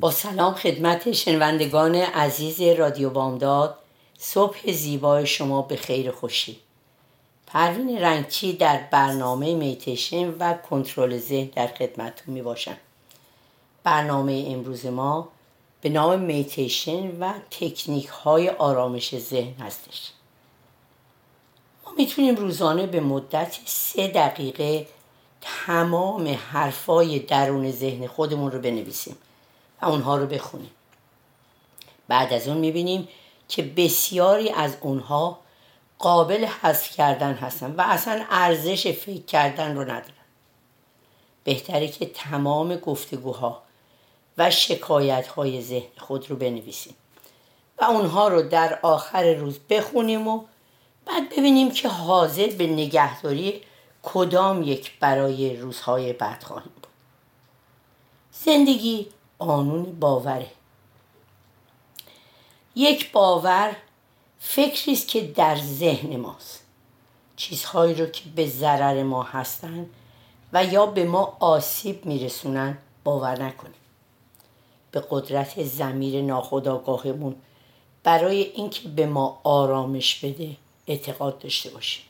با سلام خدمت شنوندگان عزیز رادیو بامداد صبح زیبای شما به خیر خوشی. پروین رنگچی در برنامه میتیشن و کنترل ذهن در خدمتتون می باشم برنامه امروز ما به نام میتیشن و تکنیک های آرامش ذهن هستش. ما می‌تونیم روزانه به مدت سه دقیقه تمام حرفای درون ذهن خودمون رو بنویسیم. و اونها رو بخونیم. بعد از اون می‌بینیم که بسیاری از اونها قابل حذف کردن هستن و اصلا ارزش فکر کردن رو ندارن. بهتره که تمام گفتگوها و شکایت های ذهن خود رو بنویسیم و اونها رو در آخر روز بخونیم و بعد ببینیم که حاضر به نگهداری کدام یک برای روزهای بعد خواهیم بود. زندگی قانون باوره. یک باور فکری است که در ذهن ماست. چیزهایی رو که به ضرر ما هستند و یا به ما آسیب میرسونن باور نکنیم. به قدرت زمیر ناخودآگاهمون برای اینکه به ما آرامش بده اعتقاد داشته باشیم.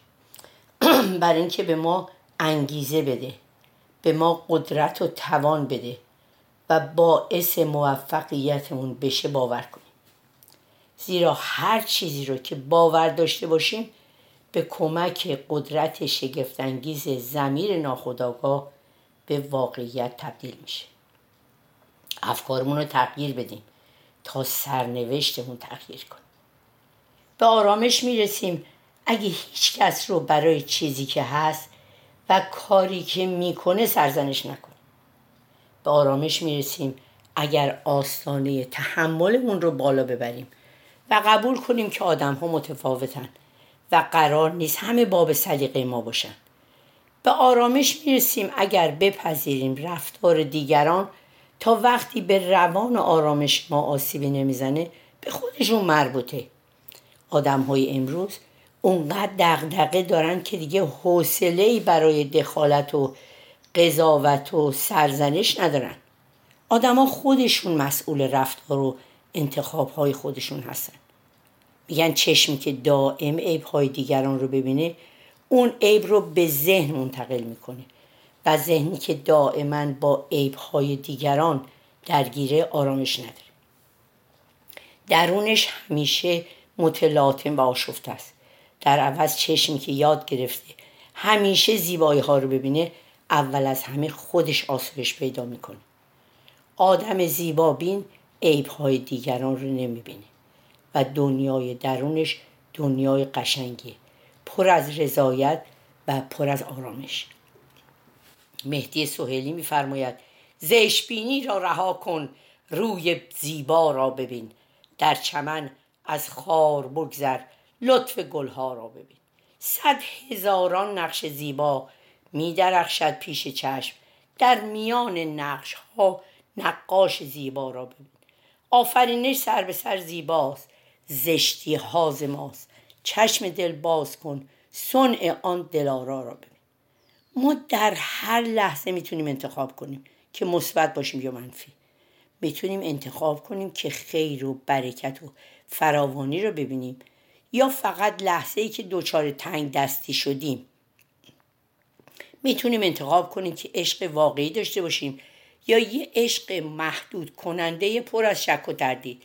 برای اینکه به ما انگیزه بده به ما قدرت و توان بده و باعث موفقیتمون بشه باور کنیم. زیرا هر چیزی رو که باور داشته باشیم به کمک قدرت شگفتانگیز زمیر ناخودآگاه به واقعیت تبدیل میشه. افکارمون رو تغییر بدیم تا سرنوشتمون تغییر کنیم به آرامش می‌رسیم. اگه هیچ کس رو برای چیزی که هست و کاری که می‌کنه سرزنش نکنیم به آرامش می‌رسیم. اگر آستانه تحملمون رو بالا ببریم و قبول کنیم که آدم ها متفاوتن و قرار نیست همه باب سلیقه ما باشن. به آرامش می‌رسیم اگر بپذیریم رفتار دیگران تا وقتی به روان آرامش ما آسیبی نمی‌زنه به خودشون مربوطه. آدم های امروز اونقدر دغدغه دارن که دیگه حوصله برای دخالت و قضاوت و سرزنش ندارن. آدما خودشون مسئول رفتار و انتخاب های خودشون هستن. میگن چشمی که دائم عیب های دیگران رو ببینه اون عیب رو به ذهن منتقل می‌کنه و ذهنی که دائما با عیب های دیگران درگیره آرامش نداره. درونش همیشه متلاطم و آشفته است. در عوض چشمی که یاد گرفته همیشه زیبایی ها رو ببینه اول از همه خودش آسایش پیدا می‌کنه. آدم زیبابین عیبهای دیگران رو نمی‌بینه و دنیای درونش دنیای قشنگیه. پر از رضایت و پر از آرامش. مهدی سهیلی میفرماید زشبینی را رها کن روی زیبا را ببین در چمن از خار بگذر لطف گلها را ببین. صد هزاران نقش زیبا می درخشد پیش چشم. در میان نقش ها نقاش زیبا را ببین. آفرینش سر به سر زیباست. زشتی حاز ماست. چشم دل باز کن. صنع آن دلارا را ببین. ما در هر لحظه می‌تونیم انتخاب کنیم که مثبت باشیم یا منفی. می‌تونیم انتخاب کنیم که خیر و برکت و فراوانی رو ببینیم یا فقط لحظه ای که دچار تنگ دستی شدیم. می‌تونیم انتخاب کنیم که عشق واقعی داشته باشیم یا یه عشق محدود کننده پر از شک و تردید.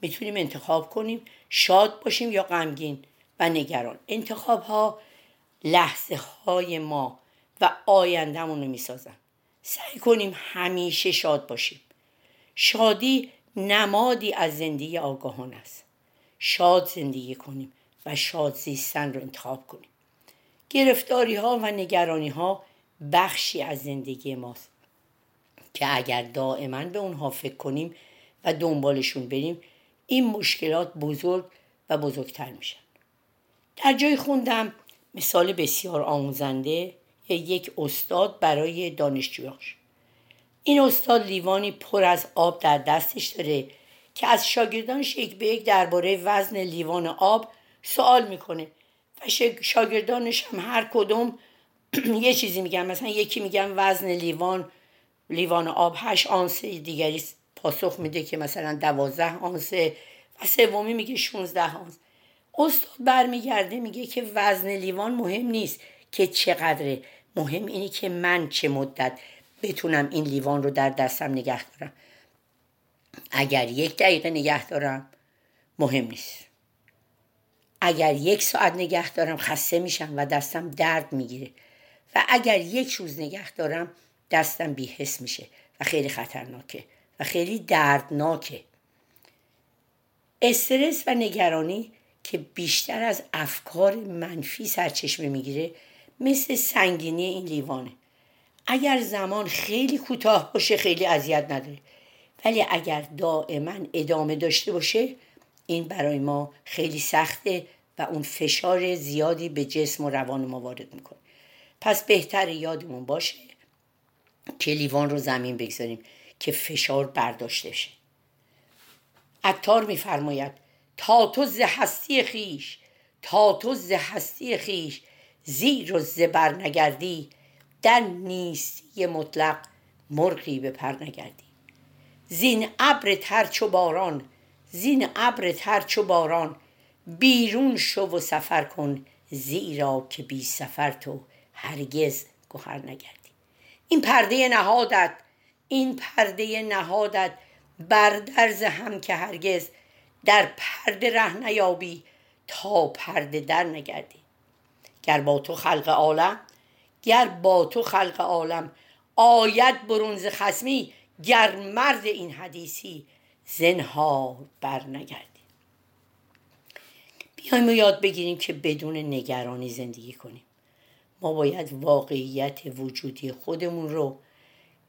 می‌تونیم انتخاب کنیم شاد باشیم یا غمگین و نگران. انتخاب ها لحظه های ما و آیندهمون رو می‌سازن. سعی کنیم همیشه شاد باشیم. شادی نمادی از زندگی آگاهان است. شاد زندگی کنیم و شاد زیستن رو انتخاب کنیم. گرفتاری ها و نگرانی ها بخشی از زندگی ماست که اگر دائما به اونها فکر کنیم و دنبالشون بریم این مشکلات بزرگ و بزرگتر میشن. در جای خوندم مثال بسیار آموزنده یک استاد برای دانشجویاش این استاد لیوانی پر از آب در دستش داره که از شاگردانش یک به یک درباره وزن لیوان آب سوال می‌کنه. و شاگردانش هم هر کدوم یه چیزی میگن. مثلا یکی میگن وزن لیوان لیوان آب هشت آنس دیگری پاسخ میده که مثلا دوازده آنس و سومی میگه 16 آنس استاد برمیگرده میگه که وزن لیوان مهم نیست که چقدره. مهم اینه که من چه مدت بتونم این لیوان رو در دستم نگه دارم. اگر یک دقیقه نگه دارم مهم نیست. اگر یک ساعت نگه دارم خسته میشم و دستم درد می‌گیره. و اگر یک روز نگه دارم دستم بیحس میشه و خیلی خطرناکه و خیلی دردناکه. استرس و نگرانی که بیشتر از افکار منفی سرچشمه می‌گیره مثل سنگینی این لیوانه. اگر زمان خیلی کوتاه باشه خیلی اذیت نداره. ولی اگر دائما ادامه داشته باشه این برای ما خیلی سخته و اون فشار زیادی به جسم و روان ما وارد می‌کنه. پس بهتر یادمون باشه که لیوان رو زمین بگذاریم که فشار برداشته شه. عطار میفرماید تا تو ز هستی خیش تا تو ز هستی خیش زیر و زبر نگردی در نیستی مطلق مرغی به پر نگردی. زین ابر ترچ و باران زین ابر ترچ و باران. بیرون شو و سفر کن زیرا که بی سفر تو هرگز گوهر نگردی. این پرده نهادت این پرده نهادت بر درز هم که هرگز در پرده ره نیابی تا پرده در نگردی. گر با تو خلق عالم گر با تو خلق عالم آید برونز خسمی گر مرد این حدیثی زنها بر نگردی بیایم و یاد بگیریم که بدون نگرانی زندگی کنیم. ما باید واقعیت وجودی خودمون رو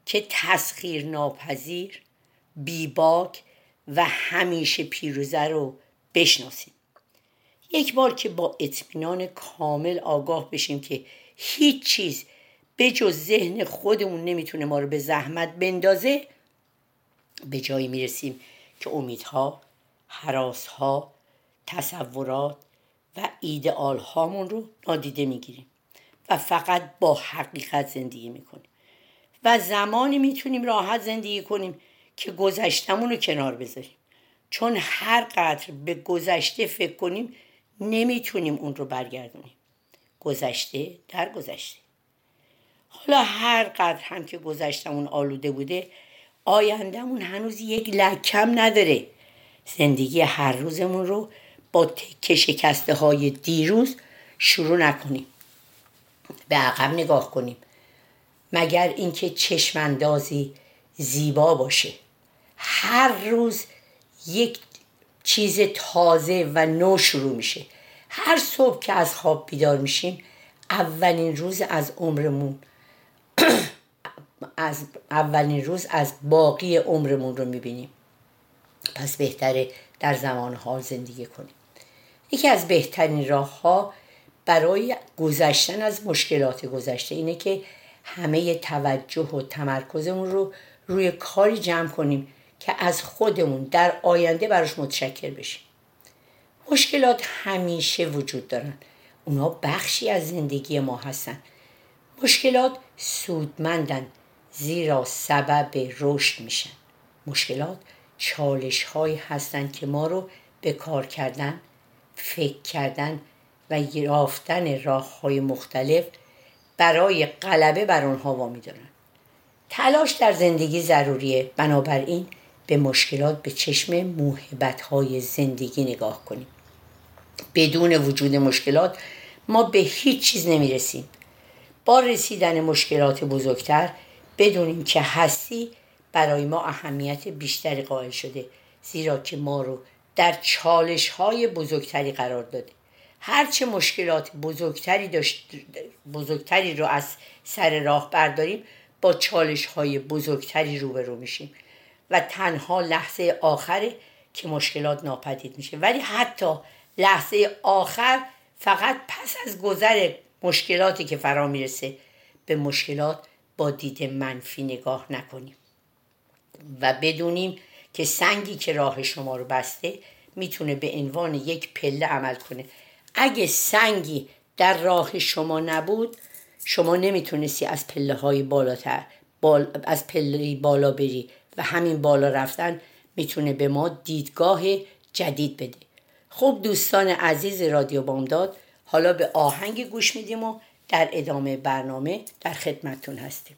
که تسخیر ناپذیر بیباک و همیشه پیروزه رو بشناسیم. یک بار که با اطمینان کامل آگاه بشیم که هیچ چیز به جز ذهن خودمون نمی‌تونه ما رو به زحمت بندازه به جایی می‌رسیم که امیدها حراسها تصورات و ایدئال هامون رو نادیده می‌گیریم و فقط با حقیقت زندگی می‌کنیم و زمانی می‌تونیم راحت زندگی کنیم که گذشتمون رو کنار بذاریم. چون هر قدر به گذشته فکر کنیم نمی‌تونیم اون رو برگردونیم. گذشته در گذشته. حالا هر قدر هم که گذشتمون آلوده بوده آیندهمون هنوز یک لکم نداره. زندگی هر روزمون رو با تکه شکسته های دیروز شروع نکنیم. به عقب نگاه کنیم. مگر اینکه چشماندازی زیبا باشه. هر روز یک چیز تازه و نو شروع میشه. هر صبح که از خواب بیدار میشیم اولین روز از عمرمون از اولین روز از باقی عمرمون رو می‌بینیم. پس بهتره در زمان حال زندگی کنیم. یکی از بهترین راه ها برای گذشتن از مشکلات گذشته اینه که همه توجه و تمرکزمون رو روی کاری جمع کنیم که از خودمون در آینده براش متشکر بشیم. مشکلات همیشه وجود دارن. اونا بخشی از زندگی ما هستن. مشکلات سودمندن. زیرا سبب رشد میشن. مشکلات چالش هایی هستند که ما رو به کار کردن فکر کردن و یافتن راه های مختلف برای غلبه بر آنها وامی دارن. تلاش در زندگی ضروریه. بنابراین به مشکلات به چشم موهبت های زندگی نگاه کنیم. بدون وجود مشکلات ما به هیچ چیز نمی‌رسیم. با رسیدن مشکلات بزرگتر بدونیم که هستی برای ما اهمیت بیشتری قائل شده زیرا که ما رو در چالش های بزرگتری قرار داده. هرچه مشکلات بزرگتری, داشت بزرگتری رو از سر راه برداریم با چالش های بزرگتری روبرو میشیم. و تنها لحظه آخره که مشکلات ناپدید میشه. ولی حتی لحظه آخر فقط پس از گذر مشکلاتی که فرا می‌رسه به مشکلات با دید منفی نگاه نکنیم. و بدونیم که سنگی که راه شما رو بسته می‌تونه به عنوان یک پله عمل کنه. اگه سنگی در راه شما نبود شما نمی‌تونستی از پله های بالاتر بال، از پله بالا بری و همین بالا رفتن می‌تونه به ما دیدگاه جدید بده. خب دوستان عزیز رادیو بامداد حالا به آهنگ گوش میدیم و در ادامه برنامه در خدمتتون هستیم.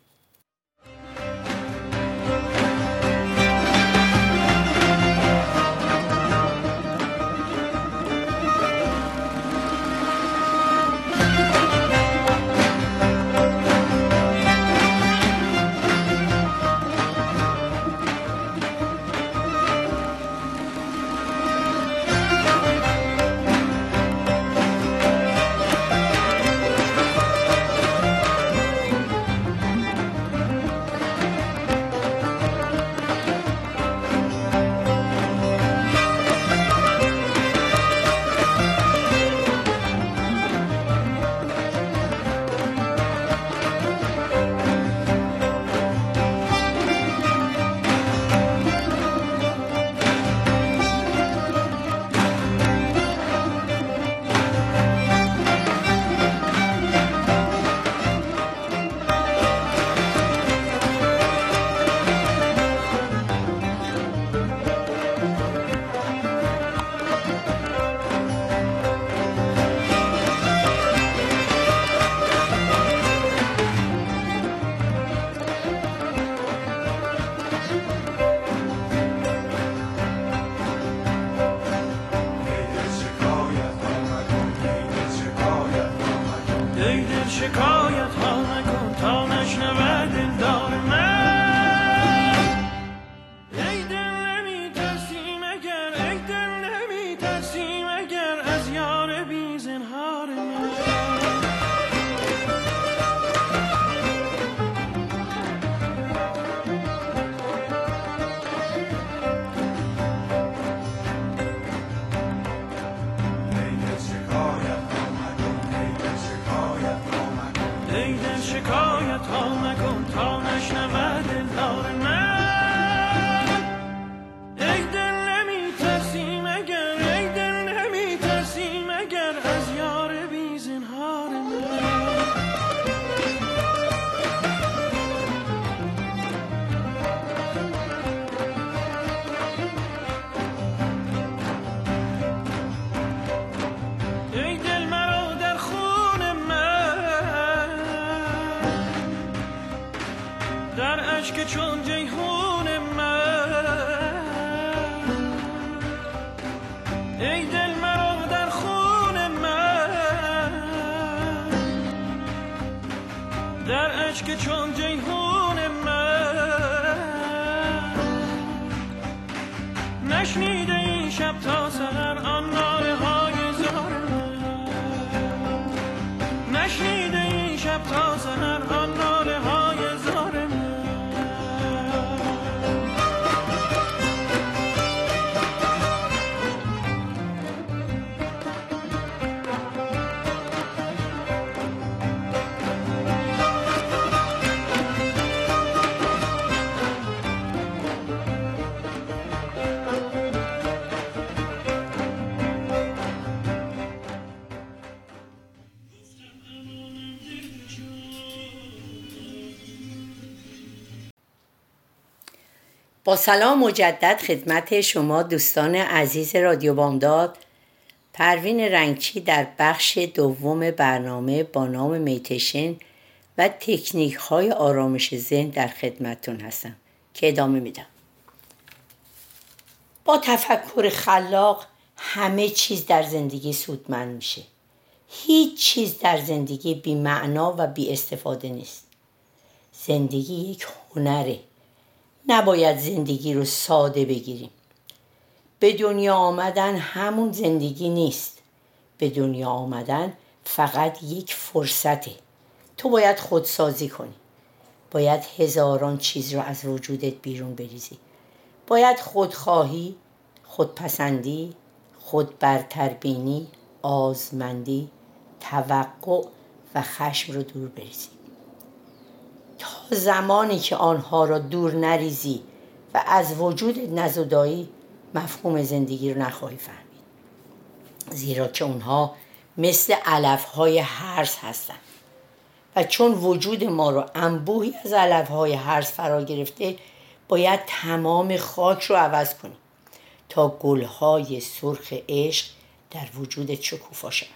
Chosen and I'm با سلام مجدد خدمت شما دوستان عزیز رادیو بامداد. پروین رنگچی در بخش دوم برنامه با نام میتشن و تکنیک های آرامش ذهن در خدمتتون هستم که ادامه میدم. با تفکر خلاق همه چیز در زندگی سودمند میشه. هیچ چیز در زندگی بی معنا و بی استفاده نیست. زندگی یک هنره. نباید زندگی رو ساده بگیریم. به دنیا آمدن همون زندگی نیست. به دنیا آمدن فقط یک فرصته. تو باید خودسازی کنی. باید هزاران چیز رو از وجودت بیرون بریزی. باید خودخواهی خودپسندی خود برتربینی آزمندی توقع و خشم رو دور بریزی. تا زمانی که آنها را دور نریزی و از وجود نزدایی مفهوم زندگی رو نخواهی فهمید. زیرا که اونها مثل علف های هرز هستند. و چون وجود ما رو انبوهی از علف های هرز فرا گرفته باید تمام خاک رو عوض کنیم تا گلهای سرخ عشق در وجود شکوفا شود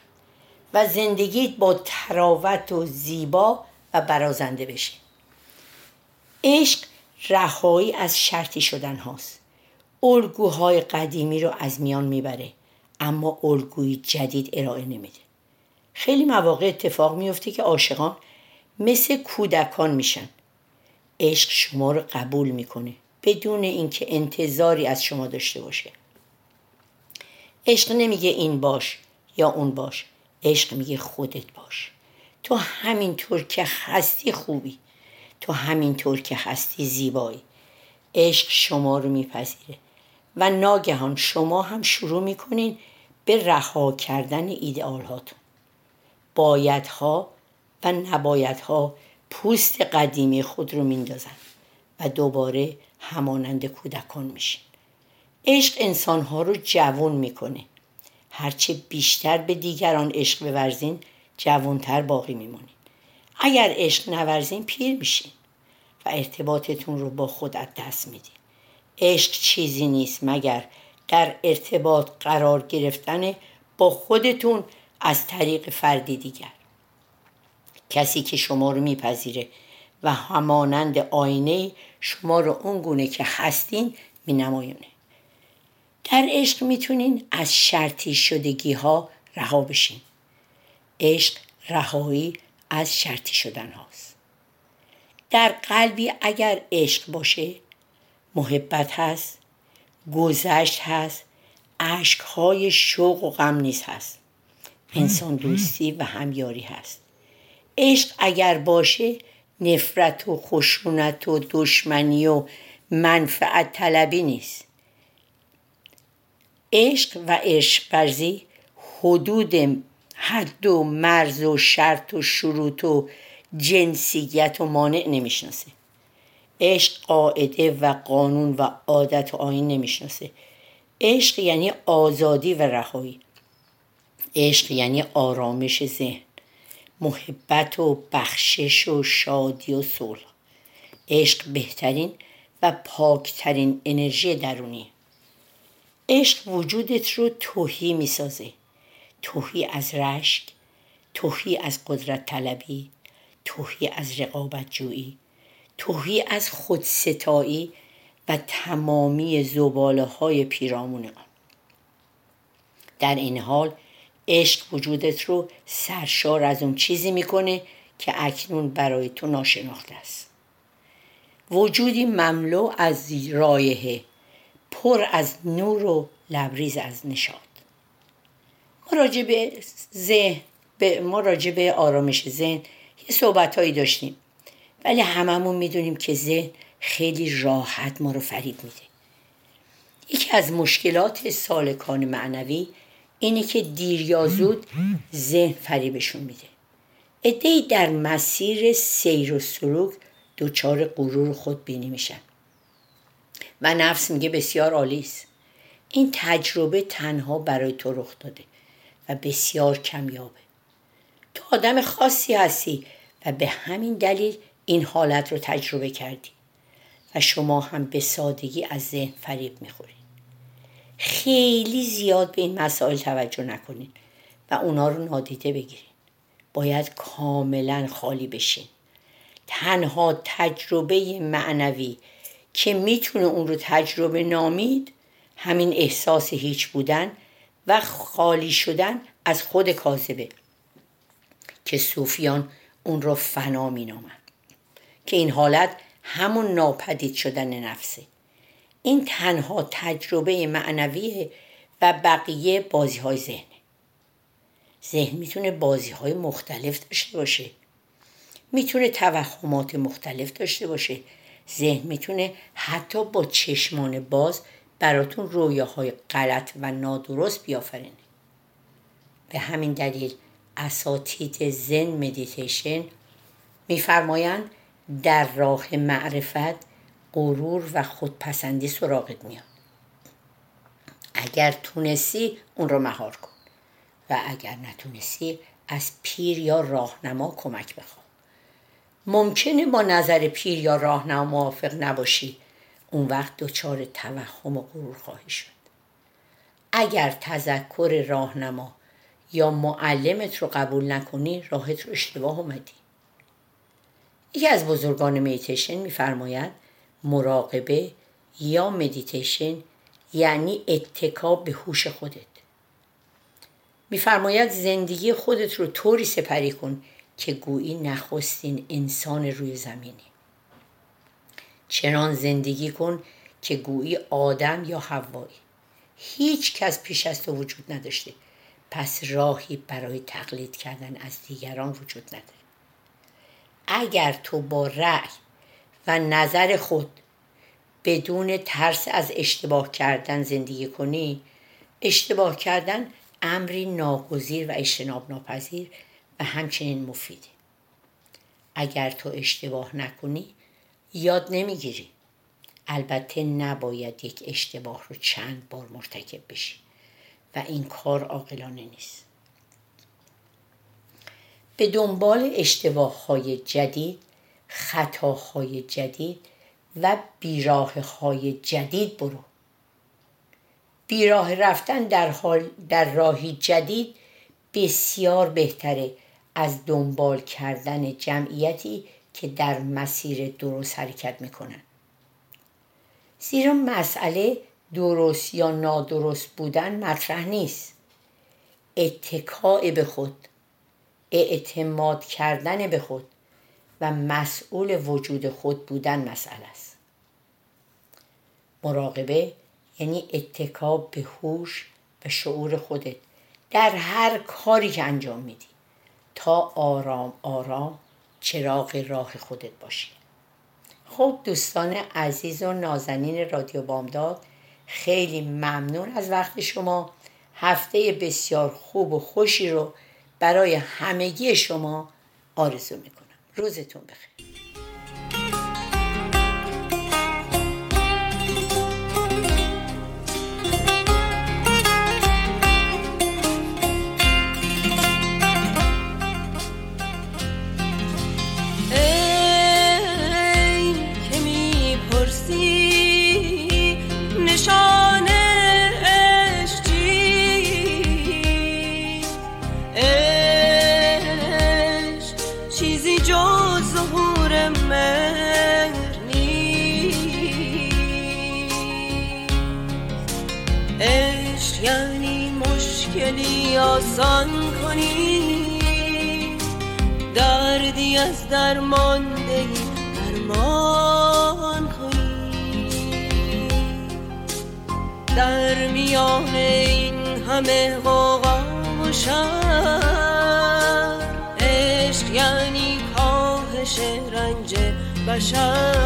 و زندگیت با تراوت و زیبا و برازنده بشه. عشق رهایی از شرطی شدن هاست. الگوهای قدیمی رو از میان می‌بره اما الگوی جدید ارائه نمیده. خیلی مواقع اتفاق میفته که عاشقان مثل کودکان میشن. عشق شما رو قبول می‌کنه بدون اینکه انتظاری از شما داشته باشه. عشق نمیگه این باش یا اون باش عشق میگه خودت باش. تو همینطور که هستی خوبی. تو همینطور که هستی زیبایی. عشق شما رو میپذیره. و ناگهان شما هم شروع می‌کنین به رها کردن ایدئال هاتون بایدها و نبایدها پوست قدیمی خود رو میندازن و دوباره همانند کودکان میشین. عشق انسانها رو جوان می‌کنه. هرچه بیشتر به دیگران عشق بورزین جوانتر باقی میمونین اگر عشق نورزین پیر میشین و ارتباطتون رو با خود از دست میدین. عشق چیزی نیست مگر در ارتباط قرار گرفتن با خودتون از طریق فردی دیگر. کسی که شما رو میپذیره و همانند آینه شما رو اون گونه که هستین مینمایونه. در عشق می‌تونین از شرطی شدگی ها رها بشین. عشق رهایی از شرطی شدن هاست. در قلبی اگر عشق باشه محبت هست گذشت هست های شوق و غم نیز هست. انسان دوستی و همیاری هست. عشق اگر باشه نفرت و خشونت و دشمنی و منفعت طلبی نیست. عشق و عشق برزی حدود حد و مرز و شرط و شروط و جنسیت و مانع نمی‌شناسه. عشق قاعده و قانون و عادت و آین نمی‌شناسه. عشق یعنی آزادی و رهایی. عشق یعنی آرامش ذهن محبت و بخشش و شادی و صلح. عشق بهترین و پاکترین انرژی درونی عشق وجودت رو توهی می‌سازه. توهی از رشک توهی از قدرت طلبی توهی از رقابت جویی توهی از خودستایی و تمامی زباله های پیرامون آن. در این حال عشق وجودت رو سرشار از اون چیزی می‌کنه که اکنون برای تو ناشناخته است. وجودی مملو از رایحه پر از نور و لبریز از نشاد ما به ذهن به ما به آرامش ذهن یه صحبت هایی داشتیم. ولی هممون می‌دونیم که ذهن خیلی راحت ما رو فریب میده. یکی از مشکلات سالکان معنوی اینه که دیر یا زود ذهن فریبشون میده. ادهی در مسیر سیر و سلوک دچار غرور خود بینی میشن. و نفس میگه بسیار عالی است این تجربه تنها برای تو رخ داده. و بسیار کمیابه. تو آدم خاصی هستی و به همین دلیل این حالت رو تجربه کردی و شما هم به سادگی از ذهن فریب می‌خورید. خیلی زیاد به این مسائل توجه نکنین و اونا رو نادیده بگیرین باید کاملا خالی بشین. تنها تجربه معنوی که می‌تونه اون رو تجربه نامید همین احساس هیچ بودن و خالی شدن از خود کاذبه. که صوفیان اون رو فنا مینامند. که این حالت همون ناپدید شدن نفسه. این تنها تجربه معنویه و بقیه بازی های ذهنه. ذهن می‌تونه بازی های مختلف داشته باشه. می‌تونه توهمات مختلف داشته باشه. ذهن می‌تونه حتی با چشمان باز براتون رویاهای غلط و نادرست بیافرینه به همین دلیل اساتید ذن مدیتیشن میفرمایند در راه معرفت غرور و خودپسندی سراغت میاد. اگر تونستی اون رو مهار کن و اگر نتونستی از پیر یا راهنما کمک بخوا ممکنه با نظر پیر یا راهنما موافق نباشی. اون وقت دچار توهم و غرور خواهی شد. اگر تذکر راهنما یا معلمت رو قبول نکنی راهت رو اشتباه اومدی. یکی از بزرگان مدیتیشن میفرماید مراقبه یا مدیتیشن یعنی اتکا به هوش خودت. میفرماید زندگی خودت رو طوری سپری کن که گویی نخستین انسان روی زمینی چنان زندگی کن که گویی آدم یا هوایی هیچ کس پیش از تو وجود نداشته. پس راهی برای تقلید کردن از دیگران وجود نداره. اگر تو با رأی و نظر خود بدون ترس از اشتباه کردن زندگی کنی اشتباه کردن امری ناگزیر و اجتناب ناپذیر و همچنین مفیده. اگر تو اشتباه نکنی یاد نمی‌گیری. البته نباید یک اشتباه رو چند بار مرتکب بشی و این کار عاقلانه نیست. به دنبال اشتباه های جدید خطاهای جدید و بیراه های جدید برو. بیراه رفتن در, حال در راهی جدید بسیار بهتره از دنبال کردن جمعیتی که در مسیر درست حرکت می‌کنن زیرا مسئله درست یا نادرست بودن مطرح نیست. اتکاع به خود اعتماد کردن به خود و مسئول وجود خود بودن مسئله است. مراقبه یعنی اتکا به هوش و شعور خودت در هر کاری که انجام میدی. تا آرام آرام چراغ راه خودت باشی. خب دوستان عزیز و نازنین رادیو بامداد خیلی ممنون از وقت شما. هفته بسیار خوب و خوشی رو برای همگی شما آرزو می‌کنم. روزتون بخیر.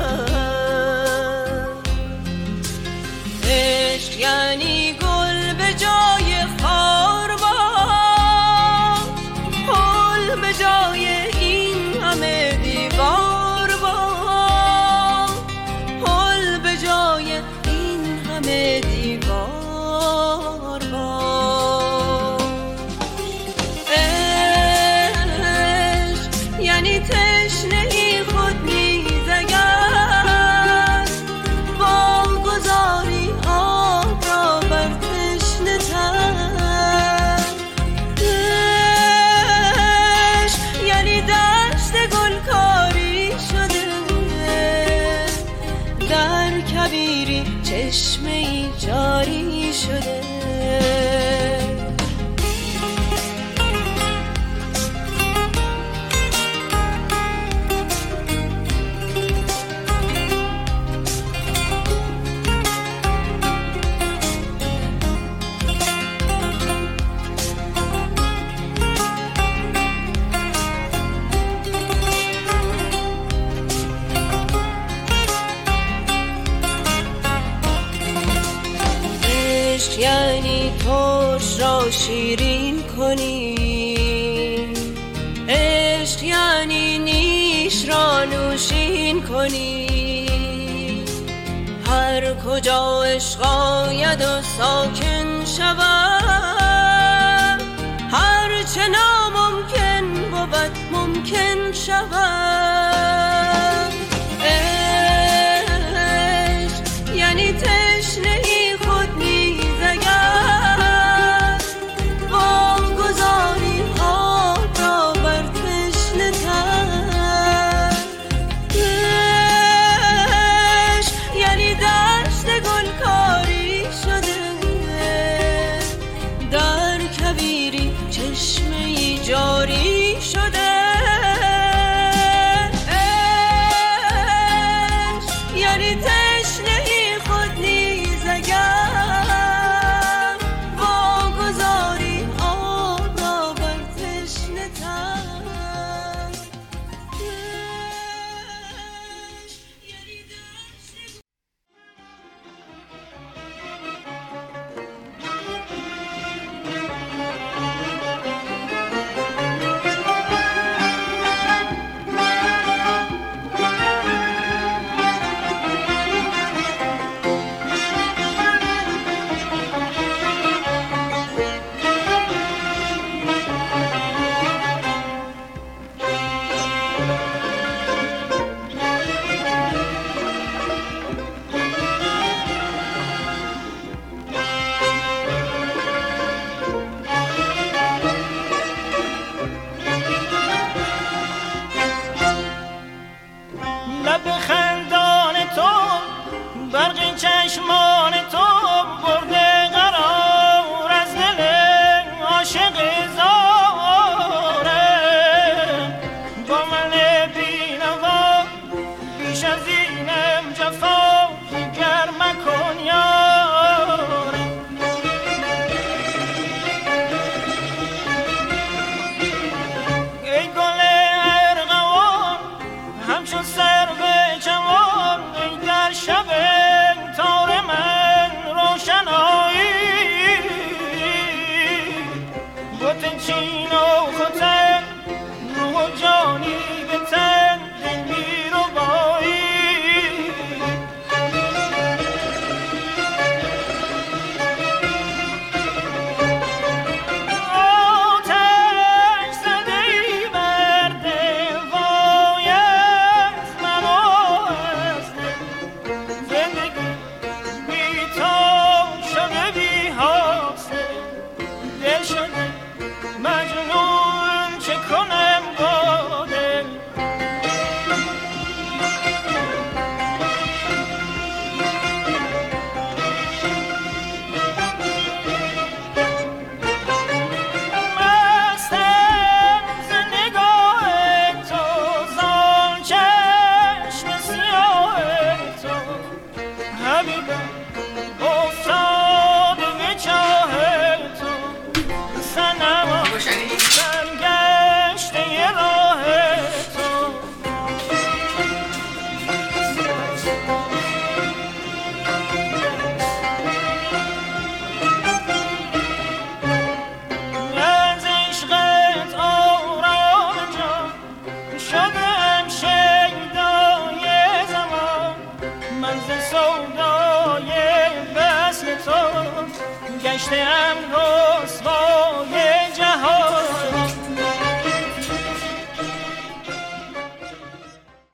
love.